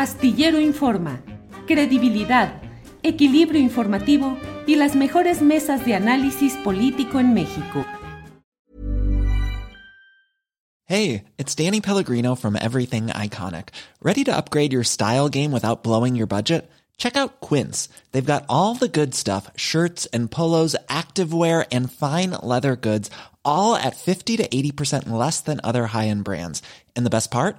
Astillero Informa, credibilidad, equilibrio informativo y las mejores mesas de análisis político en México. Hey, it's Danny Pellegrino from Everything Iconic. ¿Ready to upgrade your style game without blowing your budget? Check out Quince. They've got all the good stuff shirts and polos, activewear, and fine leather goods, all at 50 to 80% less than other high end brands. And the best part?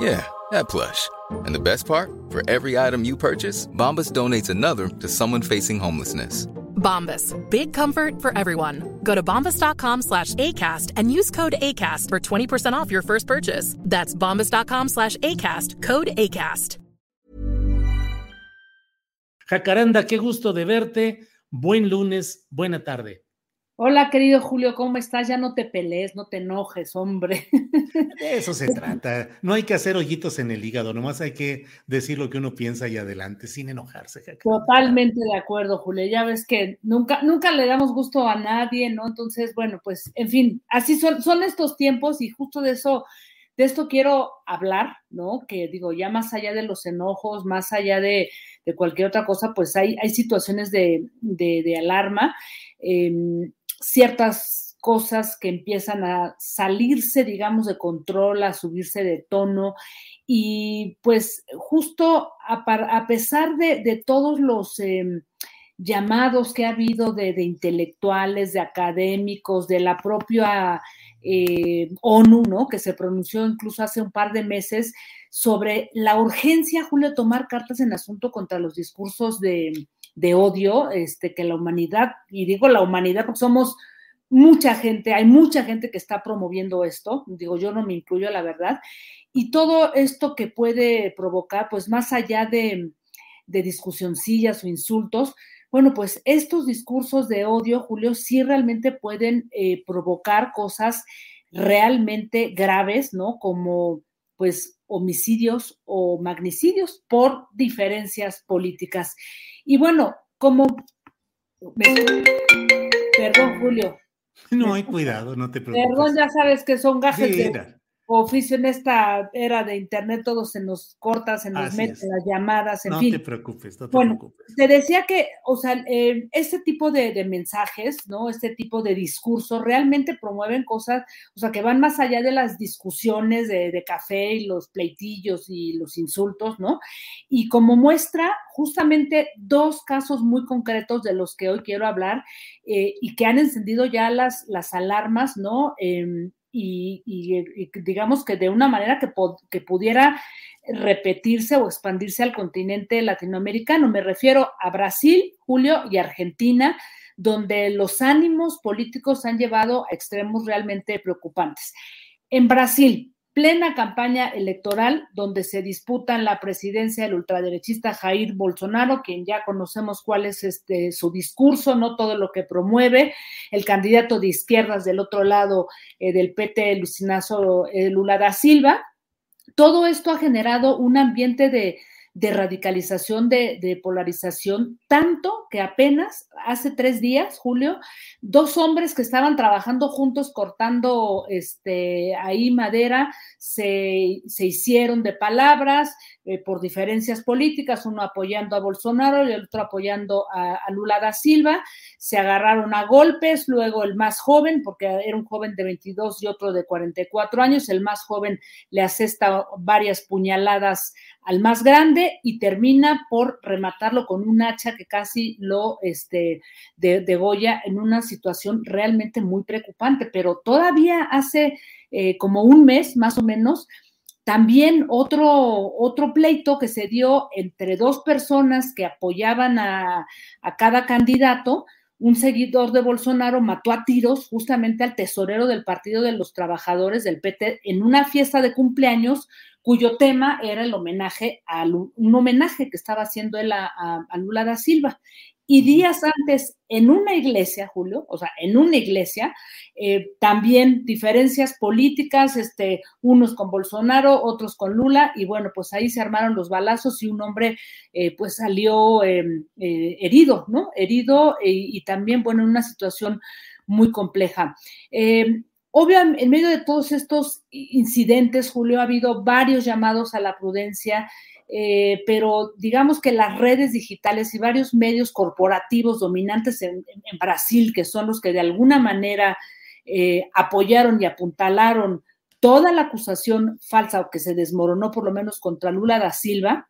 Yeah, that plush. And the best part? For every item you purchase, Bombas donates another to someone facing homelessness. Bombas. Big comfort for everyone. Go to bombas.com slash ACAST and use code ACAST for 20% off your first purchase. That's bombas.com slash ACAST. Code ACAST. Jacaranda, qué gusto de verte. Buen lunes, buena tarde. Hola, querido Julio, ¿cómo estás? Ya no te pelees, no te enojes, hombre. De eso se trata. No hay que hacer hoyitos en el hígado, nomás hay que decir lo que uno piensa y adelante, sin enojarse. Totalmente de acuerdo, Julio. Ya ves que nunca, nunca le damos gusto a nadie, ¿no? Entonces, bueno, pues, en fin, así son, son estos tiempos y justo de eso, de esto quiero hablar, ¿no? Que digo, ya más allá de los enojos, más allá de, de cualquier otra cosa, pues hay, hay situaciones de, de, de alarma. Eh, ciertas cosas que empiezan a salirse, digamos, de control, a subirse de tono. Y pues justo a, pesar de, todos los eh, llamados que ha habido de, intelectuales, de académicos, de la propia eh, ONU, ¿no? Que se pronunció incluso hace un par de meses sobre la urgencia, Julio, tomar cartas en asunto contra los discursos de, de odio, este, que la humanidad, y digo la humanidad porque somos mucha gente, hay mucha gente que está promoviendo esto, digo yo no me incluyo, la verdad, y todo esto que puede provocar, pues más allá de, de discusioncillas o insultos, bueno, pues estos discursos de odio, Julio, sí realmente pueden eh, provocar cosas realmente graves, ¿no? Como pues homicidios o magnicidios por diferencias políticas. Y bueno, como... Perdón, Julio. No hay cuidado, no te preocupes. Perdón, ya sabes que son gajes de oficio en esta era de internet, todo se nos corta, se nos mete las llamadas, en no fin. No te preocupes, no te bueno, preocupes. Te decía que, o sea, eh, este tipo de, de, mensajes, ¿no? Este tipo de discursos realmente promueven cosas, o sea, que van más allá de las discusiones de, de café y los pleitillos y los insultos, ¿no? Y como muestra justamente dos casos muy concretos de los que hoy quiero hablar eh, y que han encendido ya las, las alarmas, ¿no? Eh, y, y, digamos que de una manera que, pudiera repetirse o expandirse al continente latinoamericano. Me refiero a Brasil, Julio, y Argentina, donde los ánimos políticos han llevado a extremos realmente preocupantes. En Brasil, plena campaña electoral donde se disputan la presidencia del ultraderechista Jair Bolsonaro, quien ya conocemos cuál es este, su discurso, no todo lo que promueve, el candidato de izquierdas del otro lado eh, del PT, Lucinazo eh, Lula da Silva. Todo esto ha generado un ambiente de, de radicalización, de, polarización, tanto que apenas hace tres días, Julio, dos hombres que estaban trabajando juntos cortando este, ahí madera, se, se hicieron de palabras eh, por diferencias políticas, uno apoyando a Bolsonaro y el otro apoyando a, a, Lula da Silva, se agarraron a golpes, luego el más joven, porque era un joven de 22 y otro de 44 años, el más joven le asesta varias puñaladas al más grande y termina por rematarlo con un hacha que casi lo este, de, degolla en una situación realmente muy preocupante. Pero todavía hace eh, como un mes más o menos, también otro, otro pleito que se dio entre dos personas que apoyaban a, a cada candidato, un seguidor de Bolsonaro mató a tiros justamente al tesorero del Partido de los Trabajadores del PT en una fiesta de cumpleaños cuyo tema era el homenaje a un homenaje que estaba haciendo él a, a Lula da Silva. Y días antes, en una iglesia, Julio, o sea, en una iglesia, eh, también diferencias políticas, este, unos con Bolsonaro, otros con Lula, y bueno, pues ahí se armaron los balazos y un hombre eh, pues salió em, eh, herido, ¿no? Herido y también, bueno, en una situación muy compleja. Em, Obviamente, en medio de todos estos incidentes, Julio, ha habido varios llamados a la prudencia eh, pero digamos que las redes digitales y varios medios corporativos dominantes en, Brasil, que son los que de alguna manera eh, apoyaron y apuntalaron toda la acusación falsa o que se desmoronó por lo menos contra Lula da Silva,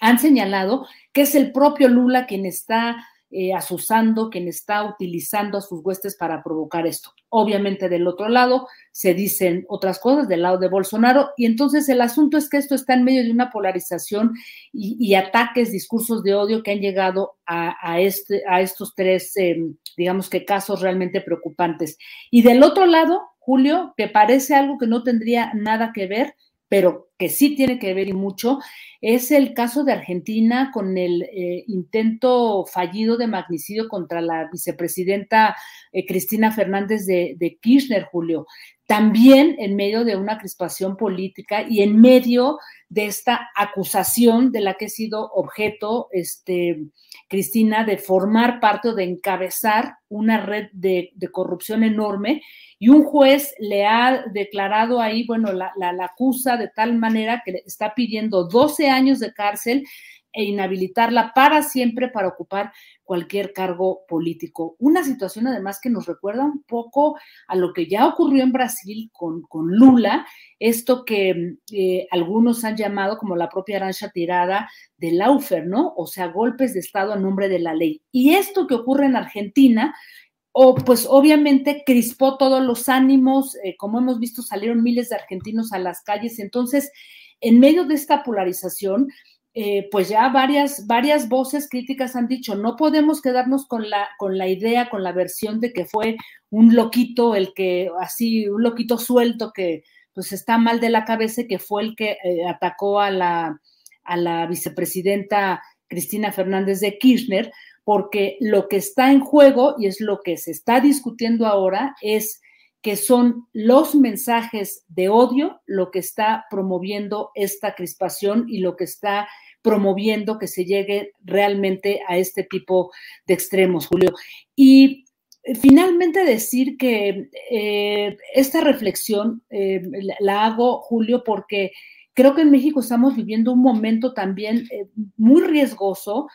han señalado que es el propio Lula quien está eh, asusando, quien está utilizando a sus huestes para provocar esto. Obviamente del otro lado se dicen otras cosas, del lado de Bolsonaro, y entonces el asunto es que esto está en medio de una polarización y, ataques, discursos de odio que han llegado a, este, a estos tres, em, digamos que casos realmente preocupantes. Y del otro lado, Julio, que parece algo que no tendría nada que ver, pero que sí tiene que ver y mucho, es el caso de Argentina con el eh, intento fallido de magnicidio contra la vicepresidenta eh, Cristina Fernández de, de, Kirchner, Julio. También en medio de una crispación política y en medio de esta acusación de la que ha sido objeto este, Cristina de formar parte o de encabezar una red de, corrupción enorme. Y un juez le ha declarado ahí, bueno, la, la, la, acusa de tal manera que está pidiendo 12 años de cárcel e inhabilitarla para siempre para ocupar cualquier cargo político. Una situación además que nos recuerda un poco a lo que ya ocurrió en Brasil con, con Lula, esto que eh, algunos han llamado como la propia arancha tirada de Laufer, ¿no? O sea, golpes de Estado a nombre de la ley. Y esto que ocurre en Argentina, o pues obviamente crispó todos los ánimos, eh, como hemos visto, salieron miles de argentinos a las calles. Entonces, en medio de esta polarización, eh, pues ya varias, varias voces críticas han dicho, no podemos quedarnos con la, con la idea, con la versión de que fue un loquito, el que, así, un loquito suelto que pues está mal de la cabeza, que fue el que eh, atacó a la, a la vicepresidenta Cristina Fernández de Kirchner, porque lo que está en juego y es lo que se está discutiendo ahora es que son los mensajes de odio lo que está promoviendo esta crispación y lo que está promoviendo que se llegue realmente a este tipo de extremos, Julio. Y eh, finalmente decir que eh, esta reflexión eh, la hago, Julio, porque creo que en México estamos viviendo un momento también muy riesgoso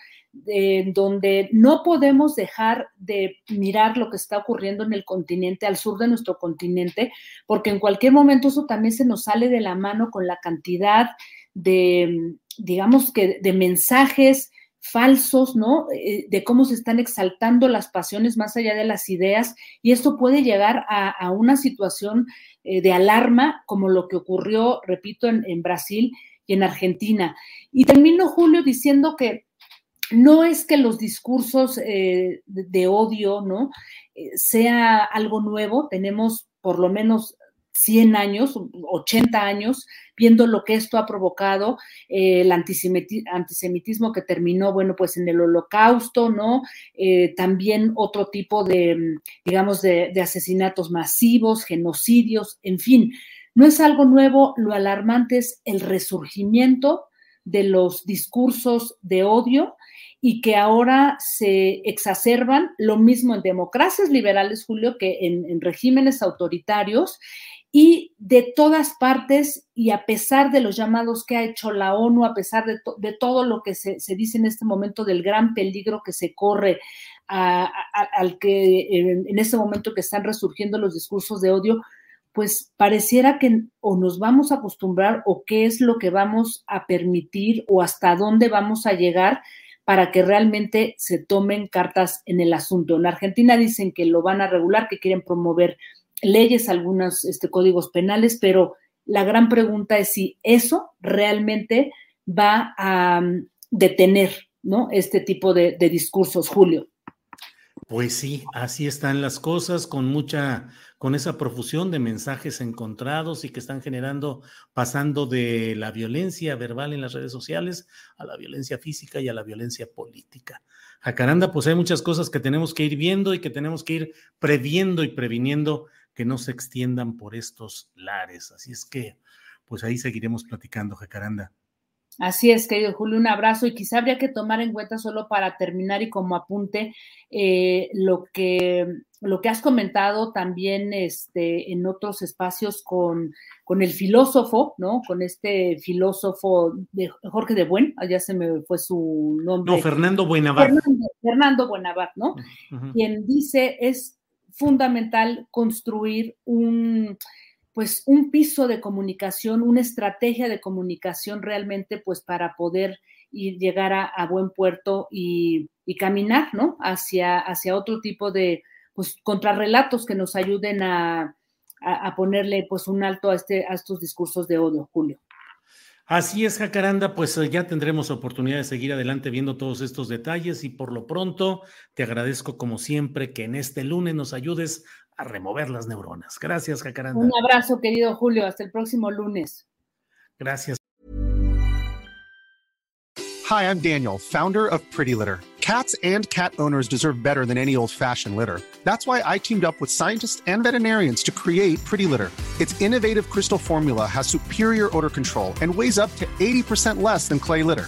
donde no podemos dejar de mirar lo que está ocurriendo en el continente, al sur de nuestro continente, porque en cualquier momento eso también se nos sale de la mano con la cantidad de, digamos que, de mensajes falsos, ¿no? Eh, de cómo se están exaltando las pasiones más allá de las ideas y esto puede llegar a, una situación eh, de alarma como lo que ocurrió, repito, en, en Brasil y en Argentina. Y termino, Julio, diciendo que no es que los discursos eh, de, odio, ¿no? Eh, sea algo nuevo, tenemos por lo menos 100 años, 80 años, viendo lo que esto ha provocado, eh, el antisemitismo que terminó, bueno, pues en el holocausto, ¿no? también otro tipo de, digamos, de, de asesinatos masivos, genocidios, en fin, no es algo nuevo, lo alarmante es el resurgimiento de los discursos de odio y que ahora se exacerban, lo mismo en democracias liberales, Julio, que en, regímenes autoritarios, y de todas partes, y a pesar de los llamados que ha hecho la ONU, a pesar de, todo lo que se, dice en este momento del gran peligro que se corre al que en, en este momento que están resurgiendo los discursos de odio, pues pareciera que o nos vamos a acostumbrar o qué es lo que vamos a permitir o hasta dónde vamos a llegar para que realmente se tomen cartas en el asunto. En Argentina dicen que lo van a regular, que quieren promover leyes, algunos este, códigos penales, pero la gran pregunta es si eso realmente va a mm, detener ¿no? este tipo de, de discursos, Julio. Pues sí, así están las cosas, con mucha con esa profusión de mensajes encontrados y que están generando, pasando de la violencia verbal en las redes sociales a la violencia física y a la violencia política. Jacaranda, pues hay muchas cosas que tenemos que ir viendo y que tenemos que ir previendo y previniendo que no se extiendan por estos lares. Así es que, pues ahí seguiremos platicando, Jacaranda. Así es, querido Julio, un abrazo y quizá habría que tomar en cuenta solo para terminar y como apunte eh, lo, que, lo que has comentado también este, en otros espacios con, con el filósofo, ¿no? Con este filósofo de Jorge de Buen, allá se me fue su nombre. No, Fernando Buenavar. Fernando, Fernando Buenavar, ¿no? Quien dice es fundamental construir un pues un piso de comunicación, una estrategia de comunicación realmente pues para poder ir, llegar a, buen puerto y, caminar, ¿no? Hacia, hacia otro tipo de pues contrarrelatos que nos ayuden a, ponerle pues un alto a, este, a estos discursos de odio, Julio. Así es, Jacaranda, pues eh, ya tendremos oportunidad de seguir adelante viendo todos estos detalles y por lo pronto te agradezco como siempre que en este lunes nos ayudes a remover las neuronas. Gracias, Jacaranda. Un abrazo, querido Julio. Hasta el próximo lunes. Gracias. Hi, I'm Daniel, founder of Pretty Litter. Cats and cat owners deserve better than any old-fashioned litter. That's why I teamed up with scientists and veterinarians to create Pretty Litter. Its innovative crystal formula has superior odor control and weighs up to 80% less than clay litter.